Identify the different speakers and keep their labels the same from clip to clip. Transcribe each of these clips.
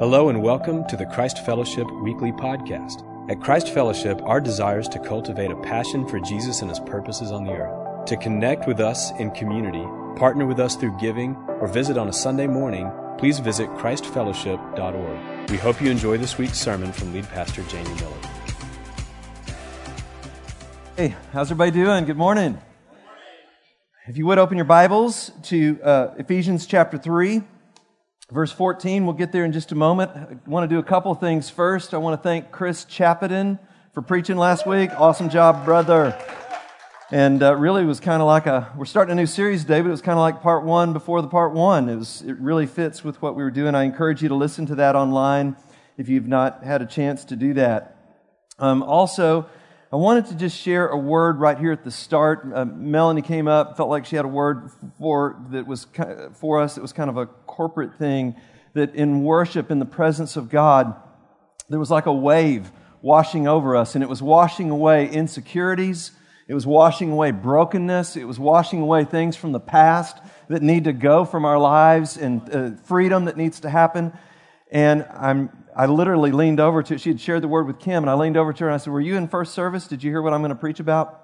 Speaker 1: Hello and welcome to the Christ Fellowship Weekly Podcast. At Christ Fellowship, our desire is to cultivate a passion for Jesus and his purposes on the earth. To connect with us in community, partner with us through giving, or visit on a Sunday morning, please visit ChristFellowship.org. We hope you enjoy this week's sermon from lead pastor Jamie Miller.
Speaker 2: Hey, how's everybody doing? Good morning. If you would open your Bibles to uh, Ephesians chapter 3. Verse 14, we'll get there in just a moment. I want to do a couple things first. I want to thank Chris Chappeton for preaching last week. Awesome job, brother. And uh, really, it was kind of like a, we're starting a new series today, but it was kind of like part one before the part one. It, was, it really fits with what we were doing. I encourage you to listen to that online if you've not had a chance to do that. Um, also, I wanted to just share a word right here at the start. Uh, Melanie came up, felt like she had a word for that was for us. It was kind of a corporate thing that in worship, in the presence of God, there was like a wave washing over us, and it was washing away insecurities. It was washing away brokenness. It was washing away things from the past that need to go from our lives and uh, freedom that needs to happen. And I'm I literally leaned over to, she had shared the word with Kim, and I leaned over to her and I said, Were you in first service? Did you hear what I'm going to preach about?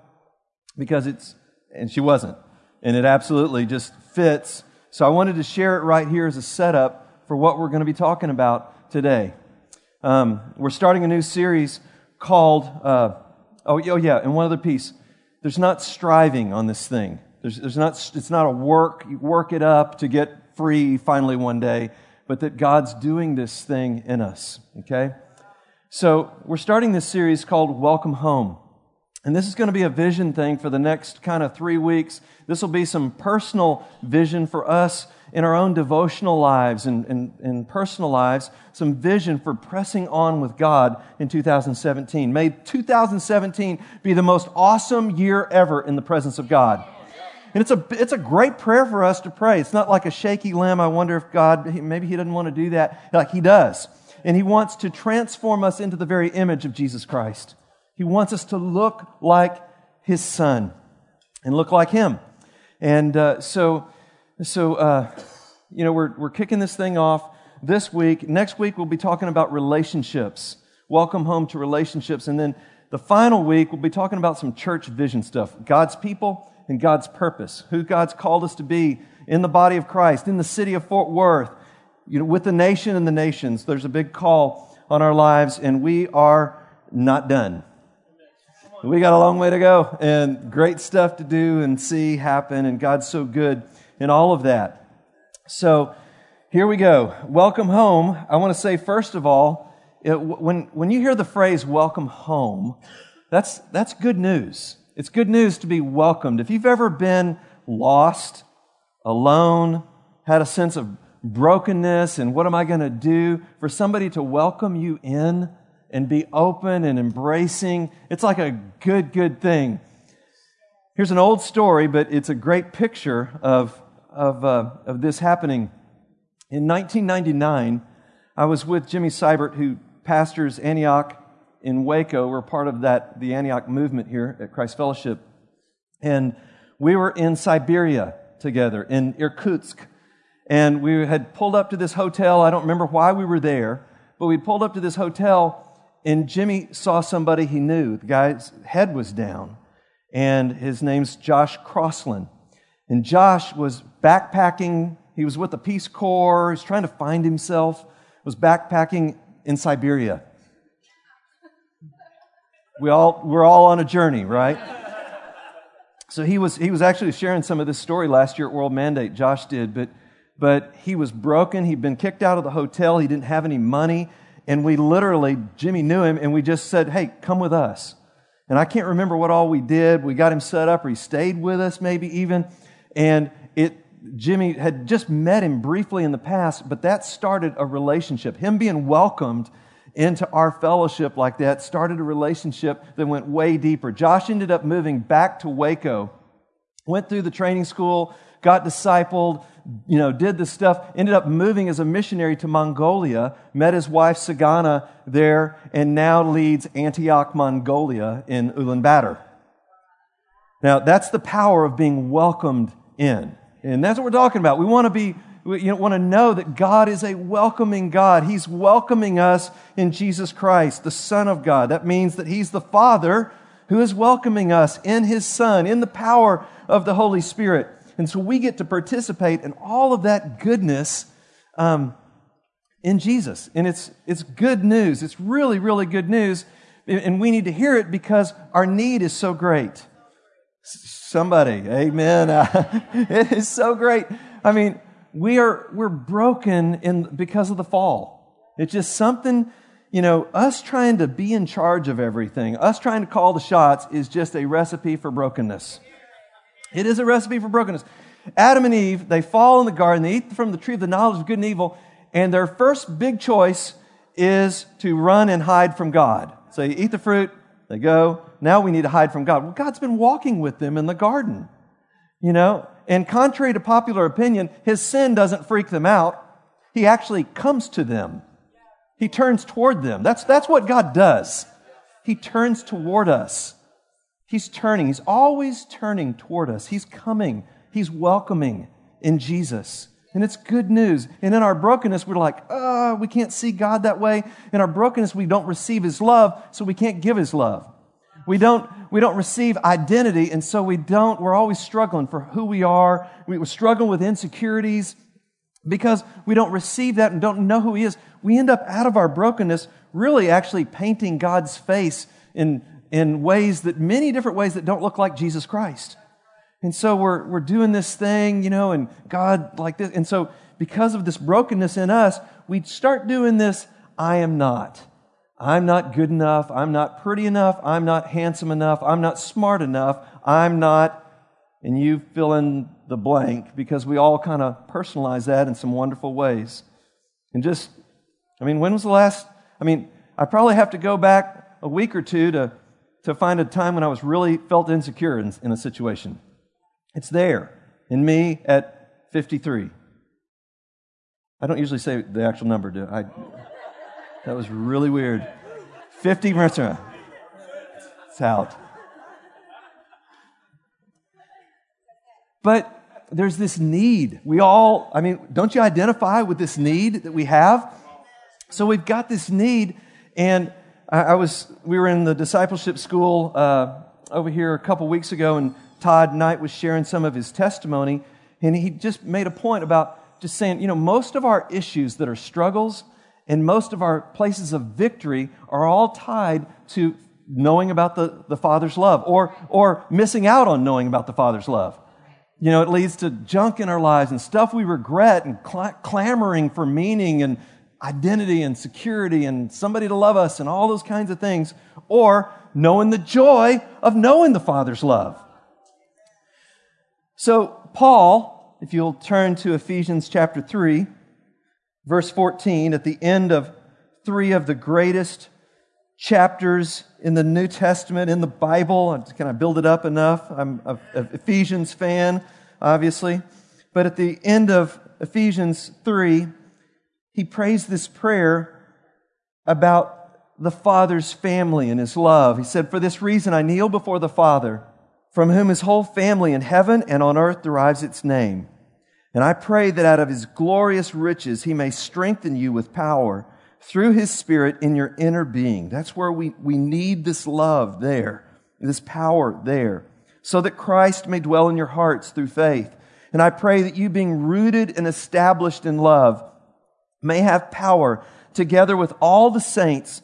Speaker 2: Because it's, and she wasn't. And it absolutely just fits. So I wanted to share it right here as a setup for what we're going to be talking about today. Um, we're starting a new series called, uh, oh, oh, yeah, and one other piece. There's not striving on this thing. There's, there's not, it's not a work, you work it up to get free finally one day but that God's doing this thing in us, okay? So, we're starting this series called Welcome Home. And this is going to be a vision thing for the next kind of three weeks. This will be some personal vision for us in our own devotional lives and, and, and, personal lives, some vision for pressing on with God in 2017. May 2017 be the most awesome year ever in the presence of God. And it's a, it's a great prayer for us to pray. It's not like a shaky limb. I wonder if God, maybe He doesn't want to do that. Like He does. And He wants to transform us into the very image of Jesus Christ. He wants us to look like His Son and look like Him. And uh, so, so uh, you know, we're, we're kicking this thing off this week. Next week, we'll be talking about relationships. Welcome home to relationships. And then the final week, we'll be talking about some church vision stuff. God's people and God's purpose, who God's called us to be in the body of Christ, in the city of Fort Worth, you know, with the nation and the nations. There's a big call on our lives, and we are not done. We got a long way to go and great stuff to do and see happen, and God's so good in all of that. So here we go. Welcome home. I want to say, first of all, it, when, when you hear the phrase welcome home, that's, that's good news. It's good news to be welcomed. If you've ever been lost, alone, had a sense of brokenness and what am I going to do, for somebody to welcome you in and be open and embracing, it's like a good, good thing. Here's an old story, but it's a great picture of, of, uh, of this happening. In 1999, I was with Jimmy Seibert, who pastors Antioch in Waco. We're part of that, the Antioch movement here at Christ Fellowship. And we were in Siberia together, in Irkutsk. And we had pulled up to this hotel. I don't remember why we were there, but we pulled up to this hotel, and Jimmy saw somebody he knew. The guy's head was down, and his name's Josh Crossland. And Josh was backpacking. He was with the Peace Corps. He was trying to find himself, was backpacking in Siberia. We all, we're all on a journey, right? So he was, he was actually sharing some of this story last year at World Mandate, Josh did, but, but he was broken. He'd been kicked out of the hotel. He didn't have any money. And we literally, Jimmy knew him, and we just said, hey, come with us. And I can't remember what all we did. We got him set up, or he stayed with us, maybe even. And it, Jimmy had just met him briefly in the past, but that started a relationship. Him being welcomed into our fellowship like that, started a relationship that went way deeper. Josh ended up moving back to Waco, went through the training school, got discipled, you know, did this stuff, ended up moving as a missionary to Mongolia, met his wife Sagana there, and now leads Antioch, Mongolia in Ulaanbaatar. Now, that's the power of being welcomed in. And that's what we're talking about. We want to be we you want to know that God is a welcoming God. He's welcoming us in Jesus Christ, the Son of God. That means that He's the Father who is welcoming us in His Son, in the power of the Holy Spirit. And so we get to participate in all of that goodness um, in Jesus. And it's, it's good news. It's really, really good news. And we need to hear it because our need is so great. Somebody, amen. it is so great. I mean, we are, we're broken in, because of the fall. It's just something, you know, us trying to be in charge of everything, us trying to call the shots is just a recipe for brokenness. It is a recipe for brokenness. Adam and Eve, they fall in the garden, they eat from the tree of the knowledge of good and evil, and their first big choice is to run and hide from God. So you eat the fruit, they go, now we need to hide from God. Well, God's been walking with them in the garden, you know, and contrary to popular opinion, his sin doesn't freak them out. He actually comes to them. He turns toward them. That's, that's what God does. He turns toward us. He's turning. He's always turning toward us. He's coming. He's welcoming in Jesus. And it's good news. And in our brokenness, we're like, oh, we can't see God that way. In our brokenness, we don't receive His love, so we can't give His love. We don't, we don't receive identity, and so we don't, we're always struggling for who we are. We're struggling with insecurities because we don't receive that and don't know who He is. We end up out of our brokenness really actually painting God's face in in ways that, many different ways that don't look like Jesus Christ. And so we're, we're doing this thing, you know, and God like this. And so because of this brokenness in us, we start doing this, I am not. I'm not good enough. I'm not pretty enough. I'm not handsome enough. I'm not smart enough. I'm not, and you fill in the blank because we all kind of personalize that in some wonderful ways. And just, I mean, when was the last, I mean, I probably have to go back a week or two to to find a time when I was really felt insecure in, in a situation. It's there in me at 53. I don't usually say the actual number, do I? That was really weird. 50 restaurant. It's out. But there's this need. We all, I mean, don't you identify with this need that we have? So we've got this need, and I, I was, we were in the discipleship school uh, over here a couple weeks ago, and Todd Knight was sharing some of his testimony, and he just made a point about just saying, you know, most of our issues that are struggles and most of our places of victory are all tied to knowing about the, the Father's love or, or missing out on knowing about the Father's love. You know, it leads to junk in our lives and stuff we regret and cl- clamoring for meaning and identity and security and somebody to love us and all those kinds of things, or knowing the joy of knowing the Father's love. So, Paul, if you'll turn to Ephesians chapter 3, verse 14, at the end of three of the greatest chapters in the New Testament, in the Bible. Can I build it up enough? I'm an Ephesians fan, obviously. But at the end of Ephesians 3, he prays this prayer about the Father's family and his love. He said, For this reason I kneel before the Father, from whom his whole family in heaven and on earth derives its name. And I pray that out of his glorious riches he may strengthen you with power through his Spirit in your inner being. That's where we, we need this love there, this power there, so that Christ may dwell in your hearts through faith. And I pray that you, being rooted and established in love, may have power together with all the saints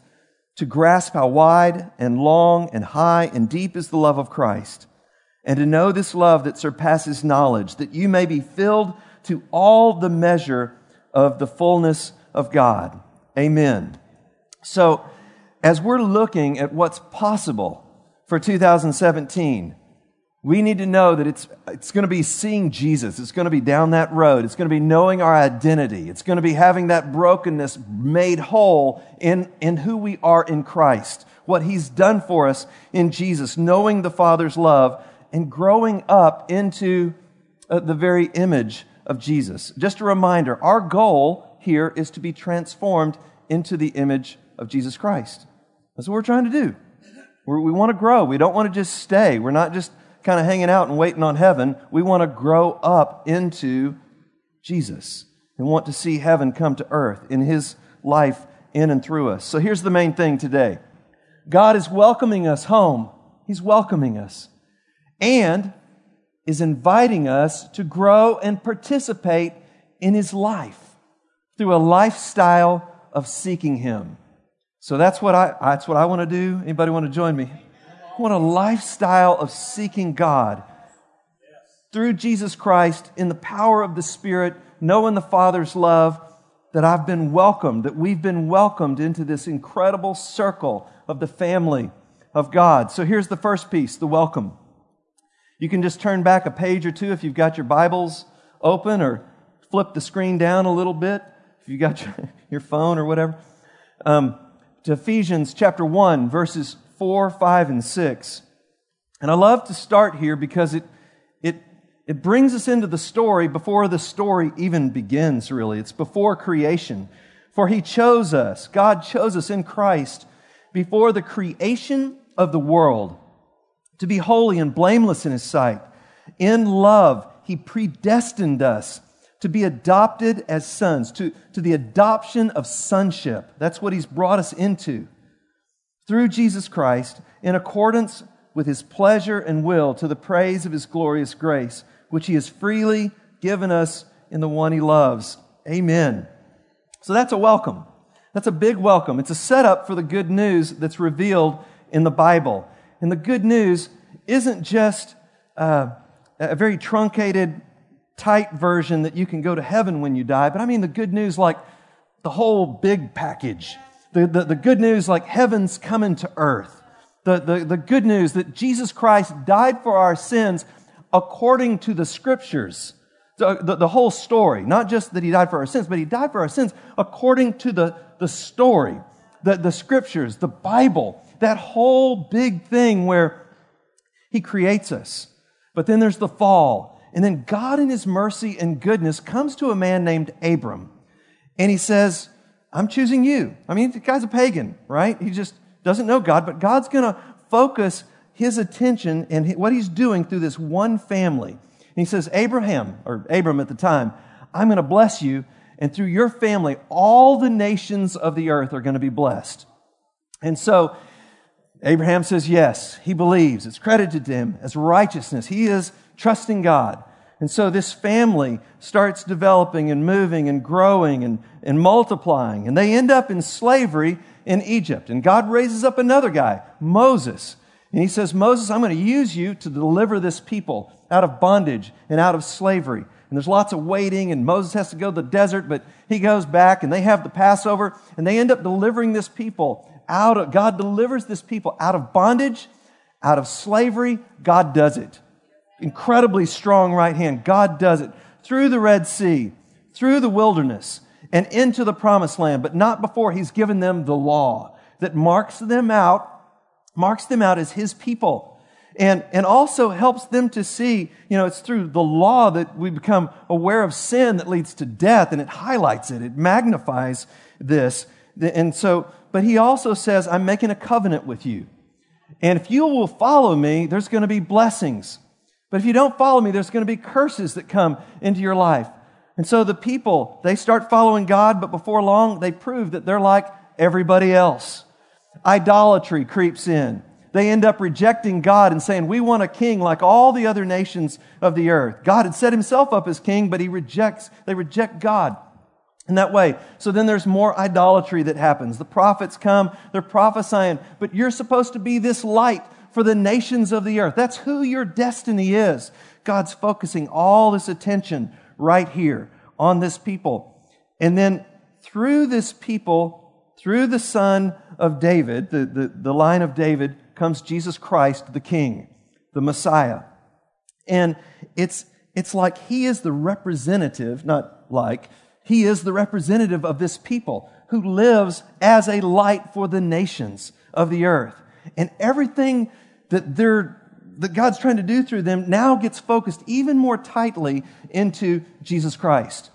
Speaker 2: to grasp how wide and long and high and deep is the love of Christ, and to know this love that surpasses knowledge, that you may be filled to all the measure of the fullness of God. Amen. So, as we're looking at what's possible for 2017, we need to know that it's, it's going to be seeing Jesus. It's going to be down that road. It's going to be knowing our identity. It's going to be having that brokenness made whole in, in who we are in Christ, what He's done for us in Jesus, knowing the Father's love and growing up into uh, the very image of Jesus. Just a reminder our goal here is to be transformed into the image of Jesus Christ. That's what we're trying to do. We're, we want to grow. We don't want to just stay. We're not just kind of hanging out and waiting on heaven. We want to grow up into Jesus. and want to see heaven come to earth in His life in and through us. So here's the main thing today God is welcoming us home. He's welcoming us and is inviting us to grow and participate in His life through a lifestyle of seeking Him. So that's what I, that's what I want to do. Anybody want to join me? I want a lifestyle of seeking God through Jesus Christ in the power of the Spirit, knowing the Father's love, that I've been welcomed, that we've been welcomed into this incredible circle of the family of God. So here's the first piece the welcome. You can just turn back a page or two if you've got your Bibles open or flip the screen down a little bit if you've got your, your phone or whatever. Um, to Ephesians chapter 1, verses 4, 5, and 6. And I love to start here because it, it, it brings us into the story before the story even begins, really. It's before creation. For he chose us, God chose us in Christ before the creation of the world to be holy and blameless in his sight. In love, he predestined us to be adopted as sons, to, to the adoption of sonship. That's what he's brought us into. Through Jesus Christ, in accordance with his pleasure and will, to the praise of his glorious grace, which he has freely given us in the one he loves. Amen. So that's a welcome. That's a big welcome. It's a setup for the good news that's revealed in the Bible. And the good news isn't just uh, a very truncated tight version that you can go to heaven when you die, but I mean the good news like the whole big package. The, the, the good news like heaven's coming to earth. The, the, the good news that Jesus Christ died for our sins according to the scriptures. The, the, the, whole story, not just that he died for our sins, but he died for our sins according to the, the story, the, the scriptures, the Bible, that whole big thing where he creates us. But then there's the fall and then God, in his mercy and goodness, comes to a man named Abram. And he says, I'm choosing you. I mean, the guy's a pagan, right? He just doesn't know God, but God's going to focus his attention and what he's doing through this one family. And he says, Abraham, or Abram at the time, I'm going to bless you, and through your family, all the nations of the earth are going to be blessed. And so Abraham says yes. He believes. It's credited to him as righteousness. He is trusting God. And so this family starts developing and moving and growing and, and multiplying. And they end up in slavery in Egypt. And God raises up another guy, Moses. And he says, Moses, I'm going to use you to deliver this people out of bondage and out of slavery. And there's lots of waiting, and Moses has to go to the desert, but he goes back, and they have the Passover, and they end up delivering this people out of, God delivers this people out of bondage, out of slavery. God does it incredibly strong right hand. God does it through the Red Sea, through the wilderness, and into the promised land, but not before he's given them the law that marks them out, marks them out as his people. And, and also helps them to see, you know, it's through the law that we become aware of sin that leads to death, and it highlights it, it magnifies this. And so, but he also says, I'm making a covenant with you. And if you will follow me, there's going to be blessings. But if you don't follow me, there's going to be curses that come into your life. And so the people, they start following God, but before long, they prove that they're like everybody else. Idolatry creeps in. They end up rejecting God and saying, We want a king like all the other nations of the earth. God had set himself up as king, but he rejects, they reject God in that way. So then there's more idolatry that happens. The prophets come, they're prophesying, but you're supposed to be this light for the nations of the earth. That's who your destiny is. God's focusing all this attention right here on this people. And then through this people, through the son of David, the, the, the line of David, comes Jesus Christ, the King, the Messiah. And it's, it's like he is the representative, not like, he is the representative of this people who lives as a light for the nations of the earth. And everything that they're that God's trying to do through them now gets focused even more tightly into Jesus Christ.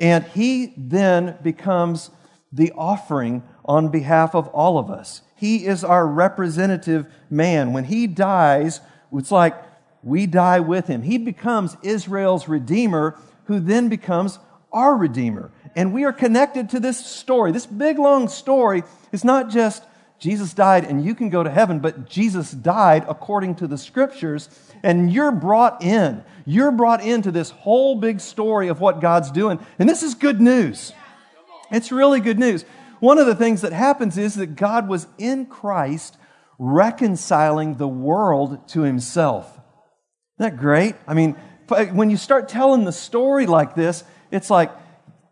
Speaker 2: And he then becomes the offering on behalf of all of us. He is our representative man. When he dies, it's like we die with him. He becomes Israel's redeemer, who then becomes our Redeemer. And we are connected to this story. This big, long story is not just Jesus died and you can go to heaven, but Jesus died according to the scriptures, and you're brought in. You're brought into this whole big story of what God's doing. And this is good news. It's really good news. One of the things that happens is that God was in Christ reconciling the world to himself. Isn't that great? I mean, when you start telling the story like this, it's like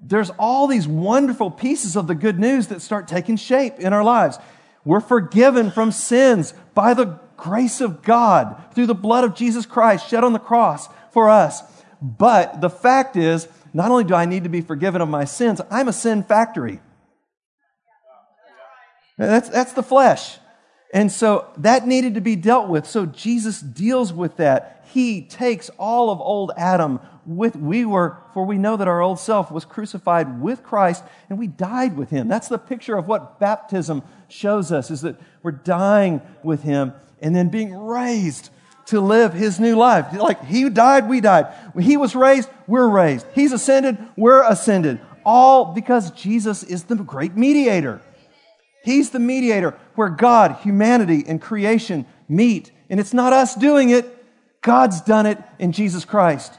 Speaker 2: there's all these wonderful pieces of the good news that start taking shape in our lives. We're forgiven from sins by the grace of God through the blood of Jesus Christ shed on the cross for us. But the fact is, not only do I need to be forgiven of my sins, I'm a sin factory. That's, that's the flesh. And so that needed to be dealt with. So Jesus deals with that. He takes all of old Adam with, we were, for we know that our old self was crucified with Christ and we died with him. That's the picture of what baptism shows us, is that we're dying with him and then being raised to live his new life. Like he died, we died. When he was raised, we're raised. He's ascended, we're ascended. All because Jesus is the great mediator. He's the mediator where God, humanity, and creation meet. And it's not us doing it, God's done it in Jesus Christ.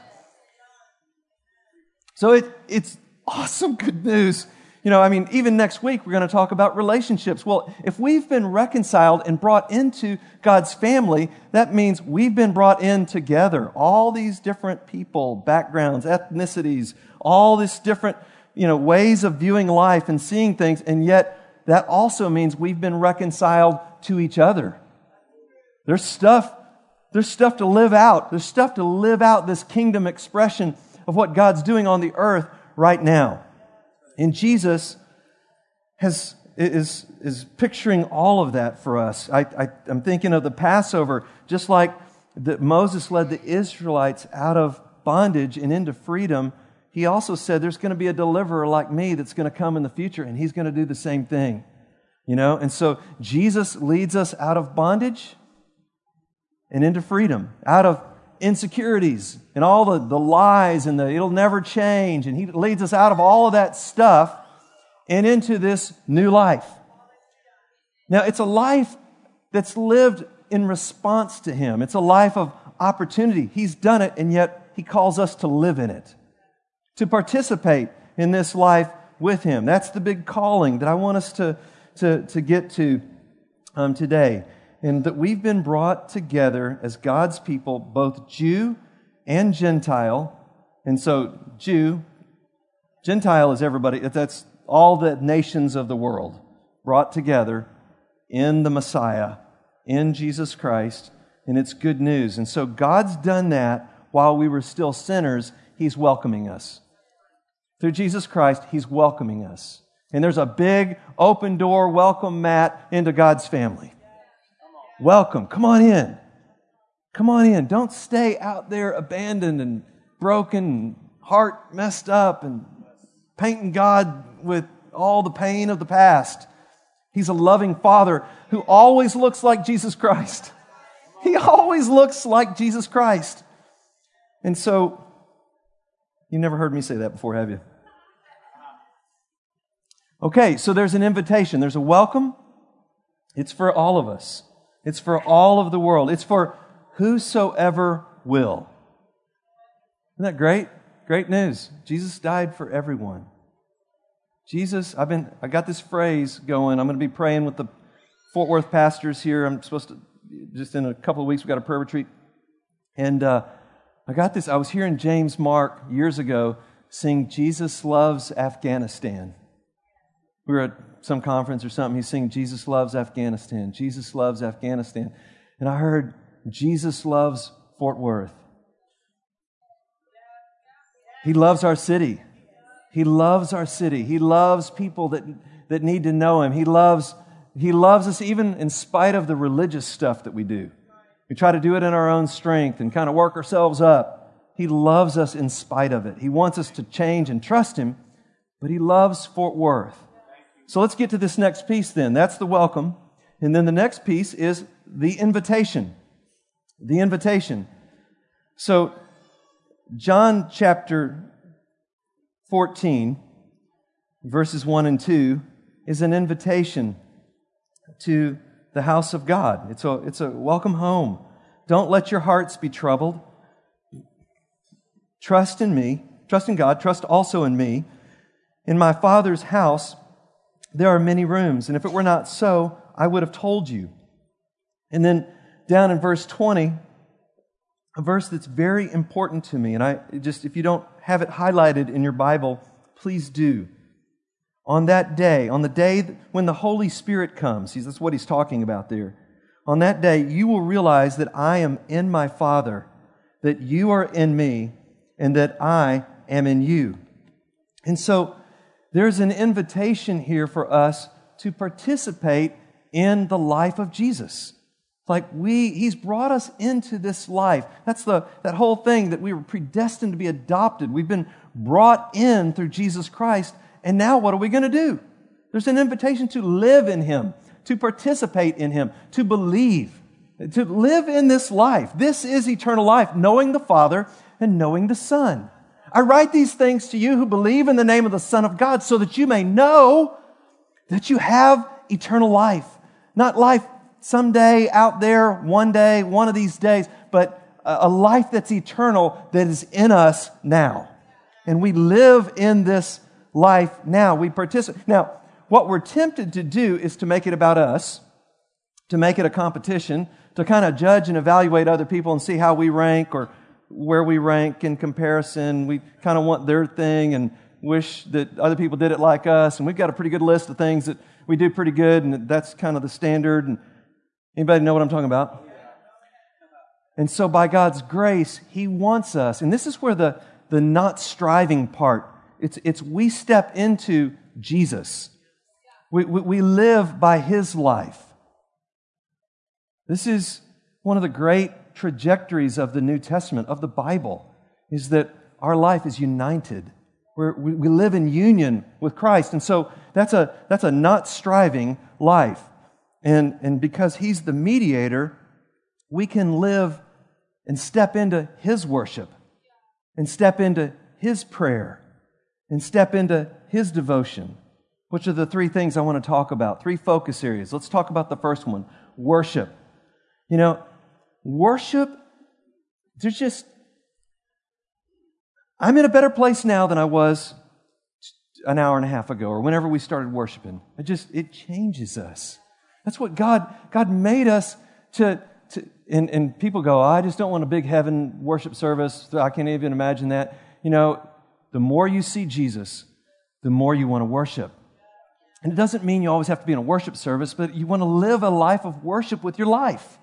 Speaker 2: So it, it's awesome good news. You know, I mean, even next week we're going to talk about relationships. Well, if we've been reconciled and brought into God's family, that means we've been brought in together. All these different people, backgrounds, ethnicities, all these different, you know, ways of viewing life and seeing things, and yet that also means we've been reconciled to each other. There's stuff, there's stuff to live out. There's stuff to live out this kingdom expression of what God's doing on the earth right now. And Jesus has, is, is picturing all of that for us. I, I, I'm thinking of the Passover, just like that Moses led the Israelites out of bondage and into freedom he also said there's going to be a deliverer like me that's going to come in the future, and he's going to do the same thing. You know, and so Jesus leads us out of bondage and into freedom, out of insecurities and all the, the lies and the it'll never change. And he leads us out of all of that stuff and into this new life. Now, it's a life that's lived in response to him. It's a life of opportunity. He's done it, and yet he calls us to live in it to participate in this life with Him. That's the big calling that I want us to, to, to get to um, today. And that we've been brought together as God's people, both Jew and Gentile. And so, Jew, Gentile is everybody, that's all the nations of the world brought together in the Messiah, in Jesus Christ, and it's good news. And so, God's done that while we were still sinners. He's welcoming us. Through Jesus Christ, He's welcoming us. And there's a big open door welcome mat into God's family. Welcome. Come on in. Come on in. Don't stay out there abandoned and broken, heart messed up, and painting God with all the pain of the past. He's a loving Father who always looks like Jesus Christ. He always looks like Jesus Christ. And so you never heard me say that before, have you? Okay, so there's an invitation, there's a welcome. It's for all of us, it's for all of the world, it's for whosoever will. Isn't that great? Great news. Jesus died for everyone. Jesus, I've been, I got this phrase going. I'm going to be praying with the Fort Worth pastors here. I'm supposed to, just in a couple of weeks, we've got a prayer retreat. And uh, I got this. I was hearing James Mark years ago sing Jesus Loves Afghanistan. We were at some conference or something. He's singing Jesus Loves Afghanistan. Jesus Loves Afghanistan. And I heard Jesus Loves Fort Worth. He loves our city. He loves our city. He loves people that, that need to know him. He loves, he loves us even in spite of the religious stuff that we do. We try to do it in our own strength and kind of work ourselves up. He loves us in spite of it. He wants us to change and trust Him, but He loves Fort Worth. So let's get to this next piece then. That's the welcome. And then the next piece is the invitation. The invitation. So, John chapter 14, verses 1 and 2, is an invitation to the house of God. It's a, it's a welcome home. Don't let your hearts be troubled. Trust in me, trust in God, trust also in me. In my Father's house, there are many rooms, and if it were not so, I would have told you. And then down in verse 20, a verse that's very important to me, and I just, if you don't have it highlighted in your Bible, please do. On that day, on the day when the Holy Spirit comes, that's what he's talking about there. On that day, you will realize that I am in my Father, that you are in me, and that I am in you. And so, there's an invitation here for us to participate in the life of Jesus. Like we, he's brought us into this life. That's the, that whole thing that we were predestined to be adopted. We've been brought in through Jesus Christ. And now what are we going to do? There's an invitation to live in him, to participate in him, to believe, to live in this life. This is eternal life, knowing the Father and knowing the Son. I write these things to you who believe in the name of the Son of God so that you may know that you have eternal life. Not life someday out there, one day, one of these days, but a life that's eternal that is in us now. And we live in this life now. We participate. Now, what we're tempted to do is to make it about us, to make it a competition, to kind of judge and evaluate other people and see how we rank or where we rank in comparison. We kind of want their thing and wish that other people did it like us. And we've got a pretty good list of things that we do pretty good, and that's kind of the standard. And anybody know what I'm talking about? And so, by God's grace, He wants us, and this is where the, the not striving part, it's, it's we step into Jesus. We, we, we live by His life. This is one of the great trajectories of the New Testament, of the Bible, is that our life is united. We're, we, we live in union with Christ. And so that's a, that's a not striving life. And, and because He's the mediator, we can live and step into His worship, and step into His prayer, and step into His devotion. Which are the three things I want to talk about? Three focus areas. Let's talk about the first one worship. You know, worship, there's just, I'm in a better place now than I was an hour and a half ago or whenever we started worshiping. It just, it changes us. That's what God, God made us to, to and, and people go, I just don't want a big heaven worship service. I can't even imagine that. You know, the more you see Jesus, the more you want to worship. And it doesn't mean you always have to be in a worship service, but you want to live a life of worship with your life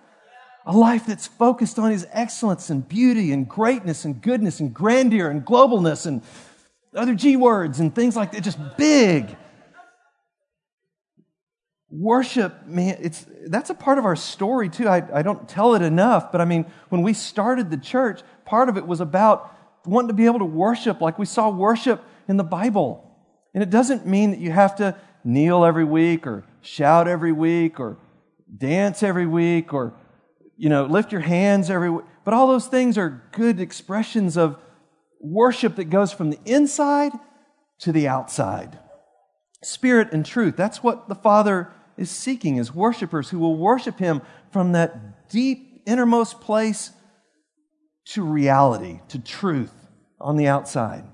Speaker 2: a life that's focused on His excellence and beauty and greatness and goodness and grandeur and globalness and other G words and things like that, just big. Worship, man, it's, that's a part of our story too. I, I don't tell it enough, but I mean, when we started the church, part of it was about wanting to be able to worship like we saw worship in the Bible. And it doesn't mean that you have to kneel every week or shout every week or dance every week or you know, lift your hands every but all those things are good expressions of worship that goes from the inside to the outside. Spirit and truth. That's what the Father is seeking is worshipers who will worship him from that deep innermost place to reality, to truth on the outside.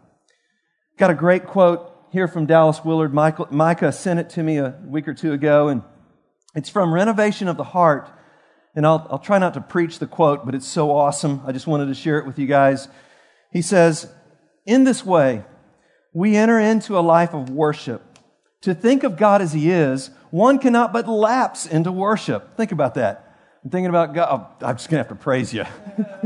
Speaker 2: Got a great quote here from Dallas Willard. Michael, Micah sent it to me a week or two ago, and it's from Renovation of the Heart and I'll, I'll try not to preach the quote, but it's so awesome. I just wanted to share it with you guys. He says, In this way, we enter into a life of worship. To think of God as He is, one cannot but lapse into worship. Think about that. I'm thinking about God. Oh, I'm just going to have to praise you.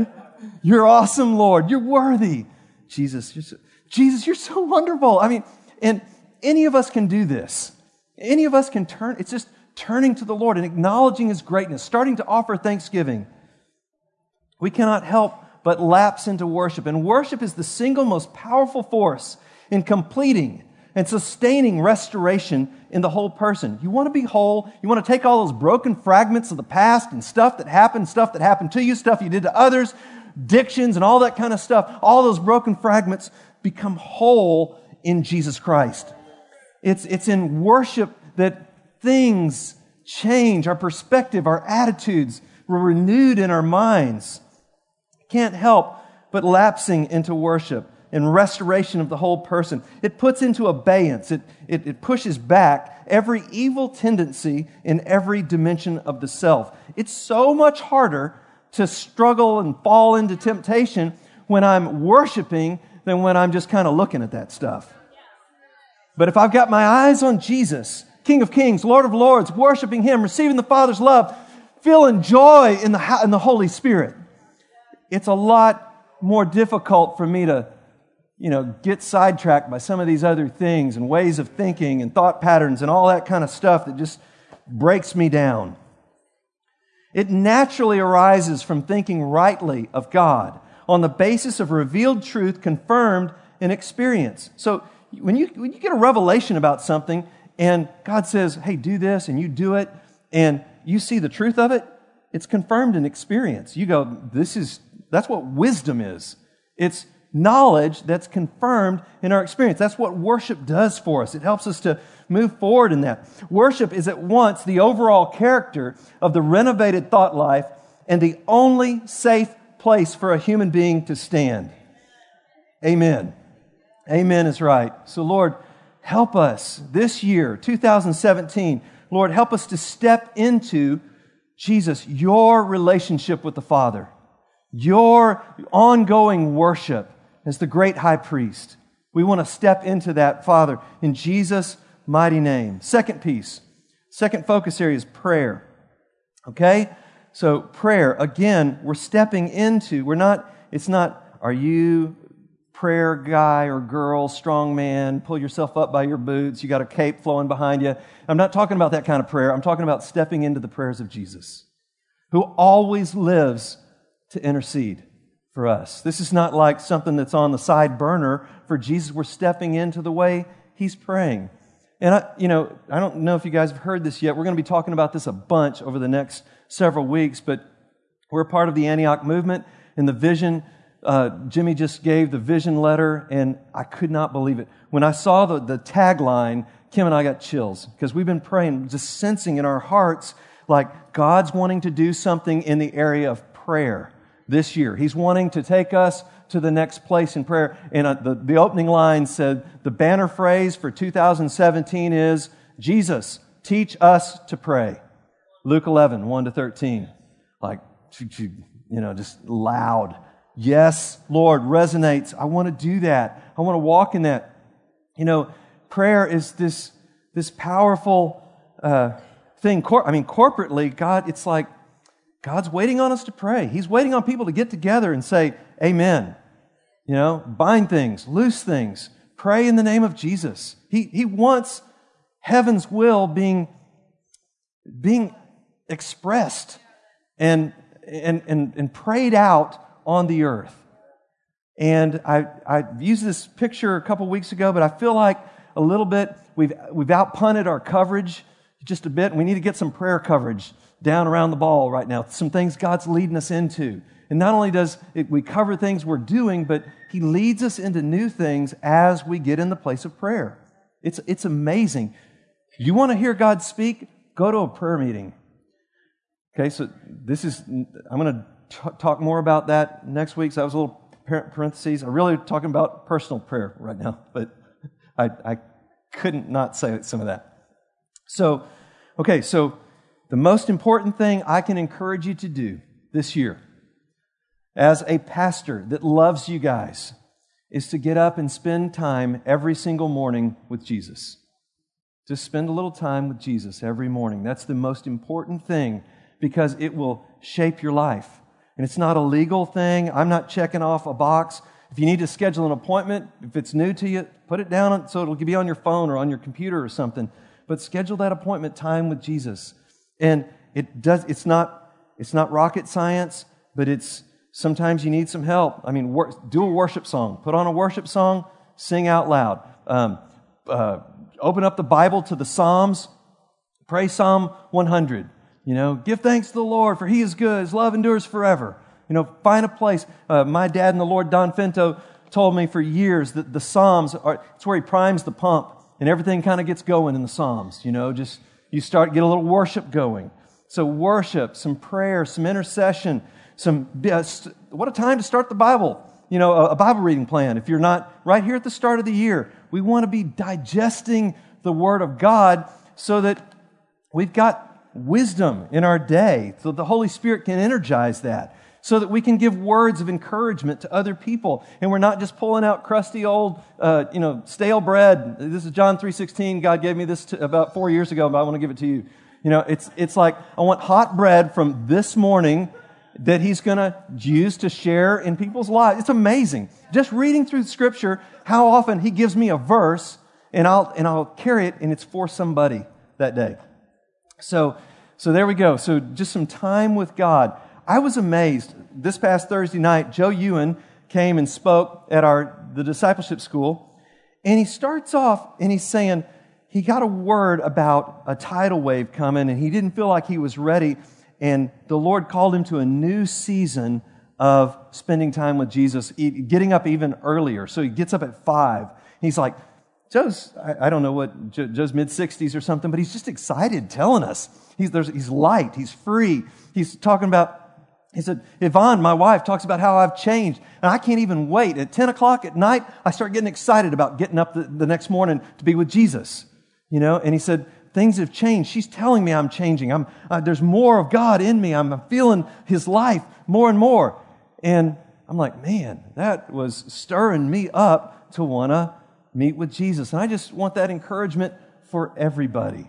Speaker 2: you're awesome, Lord. You're worthy. Jesus, you're so, Jesus, you're so wonderful. I mean, and any of us can do this. Any of us can turn. It's just turning to the Lord and acknowledging His greatness, starting to offer thanksgiving, we cannot help but lapse into worship. And worship is the single most powerful force in completing and sustaining restoration in the whole person. You want to be whole. You want to take all those broken fragments of the past and stuff that happened, stuff that happened to you, stuff you did to others, dictions and all that kind of stuff. All those broken fragments become whole in Jesus Christ. It's, it's in worship that things change, our perspective, our attitudes were renewed in our minds. Can't help but lapsing into worship and restoration of the whole person. It puts into abeyance, it, it, it, pushes back every evil tendency in every dimension of the self. It's so much harder to struggle and fall into temptation when I'm worshiping than when I'm just kind of looking at that stuff. But if I've got my eyes on Jesus, King of Kings, Lord of Lords, worshiping Him, receiving the Father's love, feeling joy in the, in the Holy Spirit, it's a lot more difficult for me to, you know, get sidetracked by some of these other things and ways of thinking and thought patterns and all that kind of stuff that just breaks me down. It naturally arises from thinking rightly of God on the basis of revealed truth confirmed in experience. So when you, when you get a revelation about something and God says, hey, do this, and you do it, and you see the truth of it, it's confirmed in experience. You go, this is, that's what wisdom is. It's knowledge that's confirmed in our experience. That's what worship does for us. It helps us to move forward in that. Worship is at once the overall character of the renovated thought life and the only safe place for a human being to stand. Amen. Amen is right. So, Lord, help us this year, 2017. Lord, help us to step into Jesus, your relationship with the Father, your ongoing worship as the great high priest. We want to step into that, Father, in Jesus' mighty name. Second piece, second focus area is prayer. Okay? So, prayer, again, we're stepping into, we're not, it's not, are you prayer guy or girl, strong man, pull yourself up by your boots, you got a cape flowing behind you. I'm not talking about that kind of prayer. I'm talking about stepping into the prayers of Jesus, who always lives to intercede for us. This is not like something that's on the side burner for Jesus. We're stepping into the way he's praying. And I, you know, I don't know if you guys have heard this yet. We're going to be talking about this a bunch over the next several weeks, but we're part of the Antioch movement and the vision uh, Jimmy just gave the vision letter, and I could not believe it. When I saw the, the tagline, Kim and I got chills because we've been praying, just sensing in our hearts like God's wanting to do something in the area of prayer this year. He's wanting to take us to the next place in prayer. And uh, the, the opening line said the banner phrase for 2017 is Jesus, teach us to pray. Luke 11, 1 to 13. Like, you know, just loud. Yes, Lord, resonates. I want to do that. I want to walk in that. You know, prayer is this, this powerful uh, thing. Cor- I mean, corporately, God, it's like God's waiting on us to pray. He's waiting on people to get together and say, Amen. You know, bind things, loose things, pray in the name of Jesus. He, he wants heaven's will being, being expressed and, and, and, and prayed out on the earth. And I, I used this picture a couple weeks ago, but I feel like a little bit we've, we've outpunted our coverage just a bit, we need to get some prayer coverage down around the ball right now. Some things God's leading us into. And not only does it, we cover things we're doing, but He leads us into new things as we get in the place of prayer. It's, it's amazing. You want to hear God speak? Go to a prayer meeting. Okay, so this is, I'm going to talk more about that next week. So that was a little parentheses. I'm really talking about personal prayer right now, but I, I couldn't not say some of that. So, okay, so the most important thing I can encourage you to do this year as a pastor that loves you guys is to get up and spend time every single morning with Jesus. Just spend a little time with Jesus every morning. That's the most important thing because it will shape your life. And it's not a legal thing. I'm not checking off a box. If you need to schedule an appointment, if it's new to you, put it down so it'll be on your phone or on your computer or something. But schedule that appointment time with Jesus. And it does, it's not, it's not rocket science, but it's sometimes you need some help. I mean, wor- do a worship song. Put on a worship song, sing out loud. Um, uh, open up the Bible to the Psalms, pray Psalm 100. You know, give thanks to the Lord, for he is good. His love endures forever. You know, find a place. Uh, my dad and the Lord, Don Finto, told me for years that the Psalms are, it's where he primes the pump and everything kind of gets going in the Psalms, you know, just you start, get a little worship going. So worship, some prayer, some intercession, some, uh, what a time to start the Bible. You know, a, a Bible reading plan. If you're not right here at the start of the year, we want to be digesting the Word of God so that we've got wisdom in our day, so the Holy Spirit can energize that so that we can give words of encouragement to other people. And we're not just pulling out crusty old uh, you know stale bread. This is john 3.16 god gave me this about four years ago but i want to give it to you. You know it's, it's like i want hot bread from this morning that he's going to use to share in people's lives. It's amazing. Just reading through scripture how often he gives me a verse and i'll and i'll carry it and it's for somebody that day so so there we go so just some time with god I was amazed. This past Thursday night, Joe Ewan came and spoke at our the discipleship school, and he starts off and he's saying he got a word about a tidal wave coming, and he didn't feel like he was ready, and the Lord called him to a new season of spending time with Jesus, getting up even earlier. So he gets up at five. He's like, Joe's, I, don't know what, Joe's mid 60s or something, but he's just excited telling us. He's, he's light, he's free. He's talking about he said, Yvonne, my wife, talks about how I've changed, and I can't even wait. At 10 o'clock at night, I start getting excited about getting up the, the next morning to be with Jesus. You know, and he said, things have changed. She's telling me I'm changing. I'm, uh, there's more of God in me. I'm feeling his life more and more. And I'm like, man, that was stirring me up to want to meet with Jesus. And I just want that encouragement for everybody.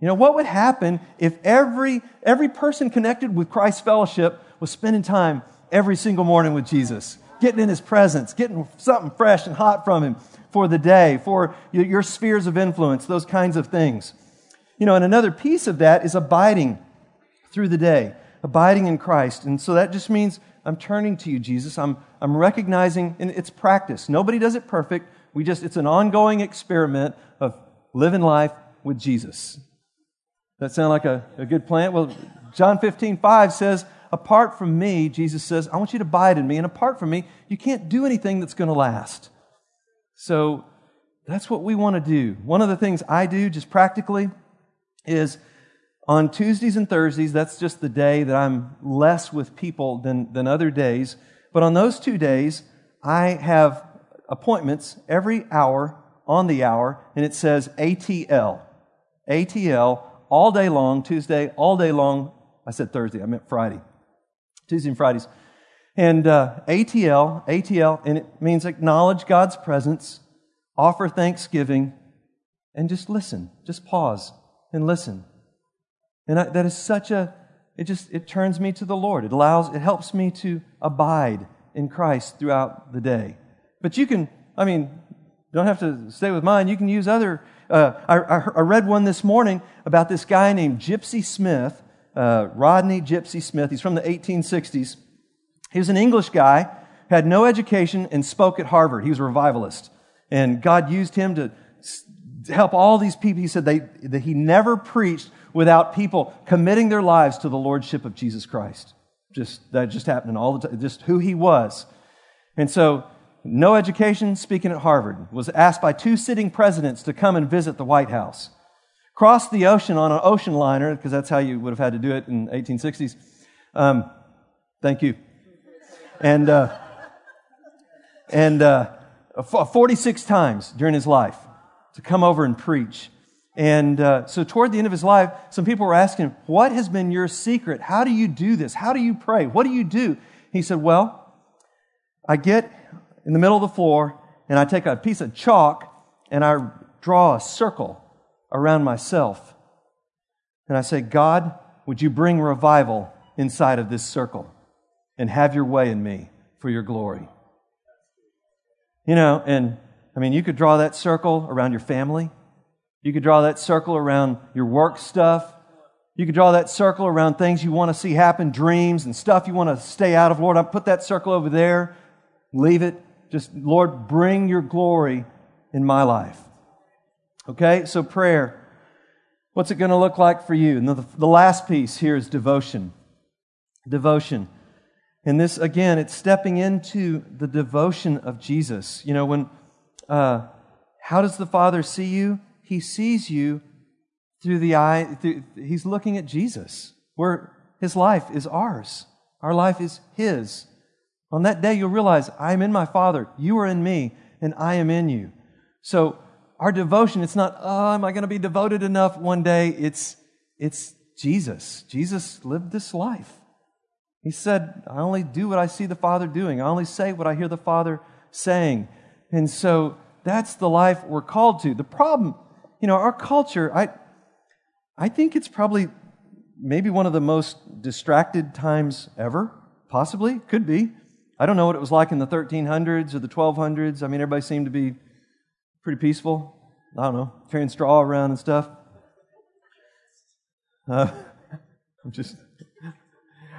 Speaker 2: You know, what would happen if every, every person connected with Christ Fellowship was spending time every single morning with Jesus, getting in his presence, getting something fresh and hot from him for the day, for your spheres of influence, those kinds of things. You know, and another piece of that is abiding through the day, abiding in Christ. And so that just means I'm turning to you, Jesus. I'm, I'm recognizing, and it's practice. Nobody does it perfect. We just, it's an ongoing experiment of living life with Jesus. That sound like a, a good plan? Well, John 15, 5 says, apart from me, Jesus says, I want you to abide in me. And apart from me, you can't do anything that's going to last. So that's what we want to do. One of the things I do just practically is on Tuesdays and Thursdays, that's just the day that I'm less with people than, than other days. But on those two days, I have appointments every hour on the hour, and it says ATL. ATL, all day long, Tuesday, all day long, I said Thursday, I meant Friday. Tuesday and Fridays. And uh, ATL, ATL, and it means acknowledge God's presence, offer thanksgiving, and just listen. Just pause and listen. And I, that is such a, it just, it turns me to the Lord. It allows, it helps me to abide in Christ throughout the day. But you can, I mean, don't have to stay with mine. You can use other. Uh, I, I, read one this morning about this guy named Gypsy Smith uh, Rodney Gypsy Smith. He's from the 1860s. He was an English guy, had no education, and spoke at Harvard. He was a revivalist. And God used him to help all these people. He said they, that he never preached without people committing their lives to the lordship of Jesus Christ. Just that just happening all the time, just who he was. And so, no education, speaking at Harvard, was asked by two sitting presidents to come and visit the White House crossed the ocean on an ocean liner, because that's how you would have had to do it in 1860s. Um, thank you. And, uh, and uh, 46 times during his life to come over and preach. And uh, so, toward the end of his life, some people were asking him, What has been your secret? How do you do this? How do you pray? What do you do? He said, Well, I get in the middle of the floor and I take a piece of chalk and I draw a circle around myself. And I say, God, would you bring revival inside of this circle and have your way in me for your glory? You know, and I mean, you could draw that circle around your family. You could draw that circle around your work stuff. You could draw that circle around things you want to see happen, dreams and stuff you want to stay out of. Lord, I put that circle over there. Leave it. Just, Lord, bring your glory in my life. Okay, so prayer. What's it going to look like for you? And the, the last piece here is devotion. Devotion. And this, again, it's stepping into the devotion of Jesus. You know, when, uh, how does the Father see you? He sees you through the eye, through, he's looking at Jesus, where his life is ours. Our life is his. On that day, you'll realize, I am in my Father, you are in me, and I am in you. So, our devotion, it's not, oh, am I going to be devoted enough one day? It's, it's Jesus. Jesus lived this life. He said, I only do what I see the Father doing. I only say what I hear the Father saying. And so that's the life we're called to. The problem, you know, our culture, I, I think it's probably maybe one of the most distracted times ever, possibly, could be. I don't know what it was like in the 1300s or the 1200s. I mean, everybody seemed to be pretty peaceful. I don't know, carrying straw around and stuff. Uh, I'm just,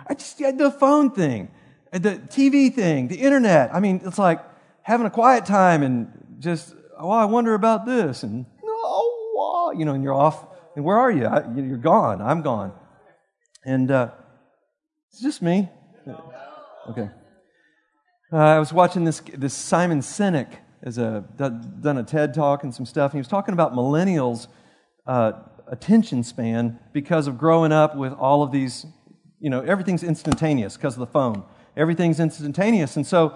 Speaker 2: I just, had the phone thing, the TV thing, the internet. I mean, it's like having a quiet time and just, oh, I wonder about this and, oh, you know, and you're off. And where are you? I, you're gone. I'm gone. And uh, it's just me. Okay. Uh, I was watching this, this Simon Sinek has a, done a TED talk and some stuff, and he was talking about millennials' uh, attention span because of growing up with all of these, you know, everything's instantaneous because of the phone. Everything's instantaneous. And so,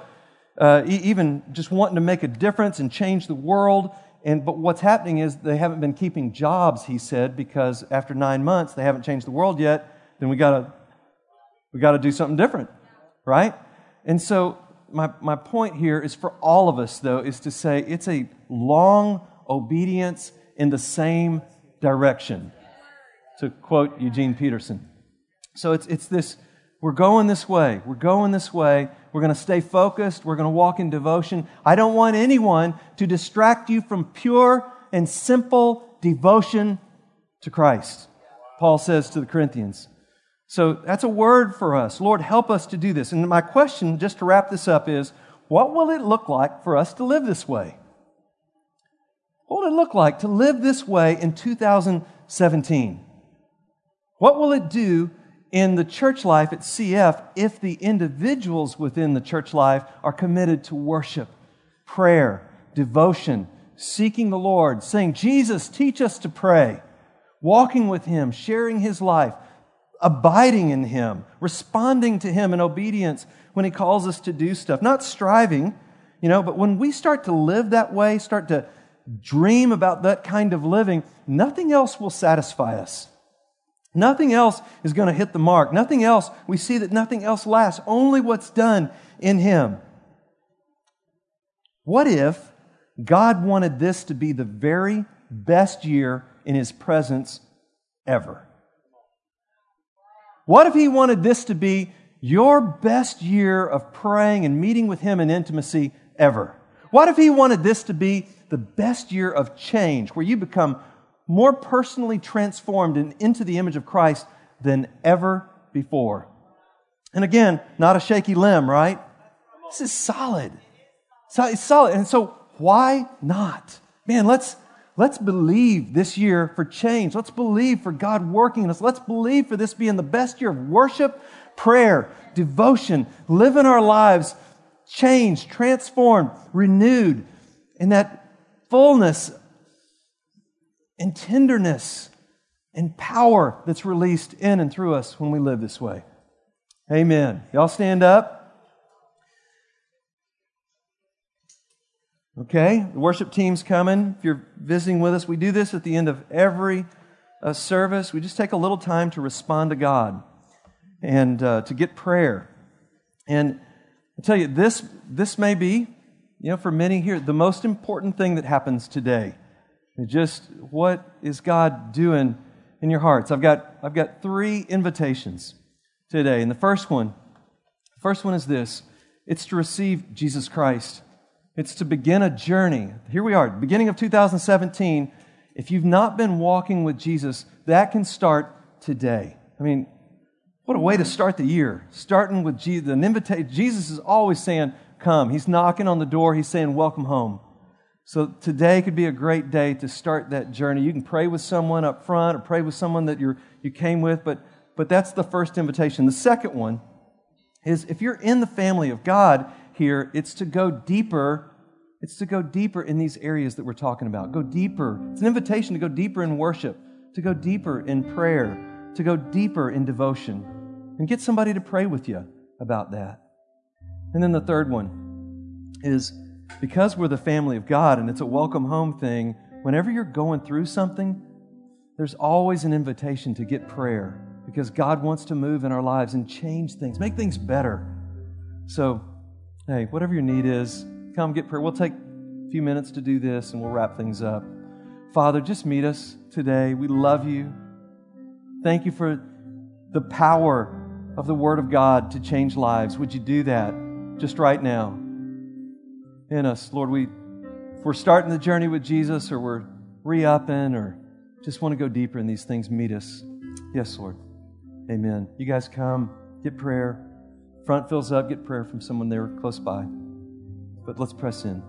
Speaker 2: uh, even just wanting to make a difference and change the world. And, but what's happening is they haven't been keeping jobs, he said, because after nine months they haven't changed the world yet. Then we gotta, we gotta do something different, right? And so my, my point here is for all of us, though, is to say it's a long obedience in the same direction, to quote Eugene Peterson. So it's, it's this we're going this way, we're going this way, we're going to stay focused, we're going to walk in devotion. I don't want anyone to distract you from pure and simple devotion to Christ, Paul says to the Corinthians. So that's a word for us. Lord, help us to do this. And my question, just to wrap this up, is what will it look like for us to live this way? What will it look like to live this way in 2017? What will it do in the church life at CF if the individuals within the church life are committed to worship, prayer, devotion, seeking the Lord, saying, Jesus, teach us to pray, walking with Him, sharing His life, abiding in Him, responding to Him in obedience when He calls us to do stuff, not striving, you know, but when we start to live that way, start to dream about that kind of living, nothing else will satisfy us. Nothing else is going to hit the mark. Nothing else, we see that nothing else lasts, only what's done in Him. What if God wanted this to be the very best year in His presence ever? What if He wanted this to be your best year of praying and meeting with Him in intimacy ever? What if He wanted this to be the best year of change, where you become more personally transformed and into the image of Christ than ever before? And again, not a shaky limb, right? This is solid. It's solid. And so, why not? Man, let's Let's believe this year for change. Let's believe for God working in us. Let's believe for this being the best year of worship, prayer, devotion, living our lives changed, transformed, renewed in that fullness and tenderness and power that's released in and through us when we live this way. Amen. Y'all stand up. Okay? The worship team's coming. If you're visiting with us, we do this at the end of every uh, service. We just take a little time to respond to God and uh, to get prayer. And I tell you, this, this may be, you know, for many here, the most important thing that happens today. Just what is God doing in your hearts? I've got, I've got three invitations today. And the first one, first one is this it's to receive Jesus Christ it's to begin a journey. Here we are, beginning of 2017. If you've not been walking with Jesus, that can start today. I mean, what a way to start the year. Starting with Jesus, an invitation. Jesus is always saying, Come. He's knocking on the door. He's saying, Welcome home. So today could be a great day to start that journey. You can pray with someone up front or pray with someone that you you came with, but, but that's the first invitation. The second one is if you're in the family of God here, it's to go deeper. It's to go deeper in these areas that we're talking about. Go deeper. It's an invitation to go deeper in worship, to go deeper in prayer, to go deeper in devotion, and get somebody to pray with you about that. And then the third one is because we're the family of God and it's a welcome home thing, whenever you're going through something, there's always an invitation to get prayer because God wants to move in our lives and change things, make things better. So, hey, whatever your need is, come get prayer. We'll take a few minutes to do this and we'll wrap things up. Father, just meet us today. We love you. Thank you for the power of the Word of God to change lives. Would you do that just right now in us? Lord, we, if we're starting the journey with Jesus or we're re upping or just want to go deeper in these things, meet us. Yes, Lord. Amen. You guys come, get prayer. Front fills up, get prayer from someone there close by. But let's press in.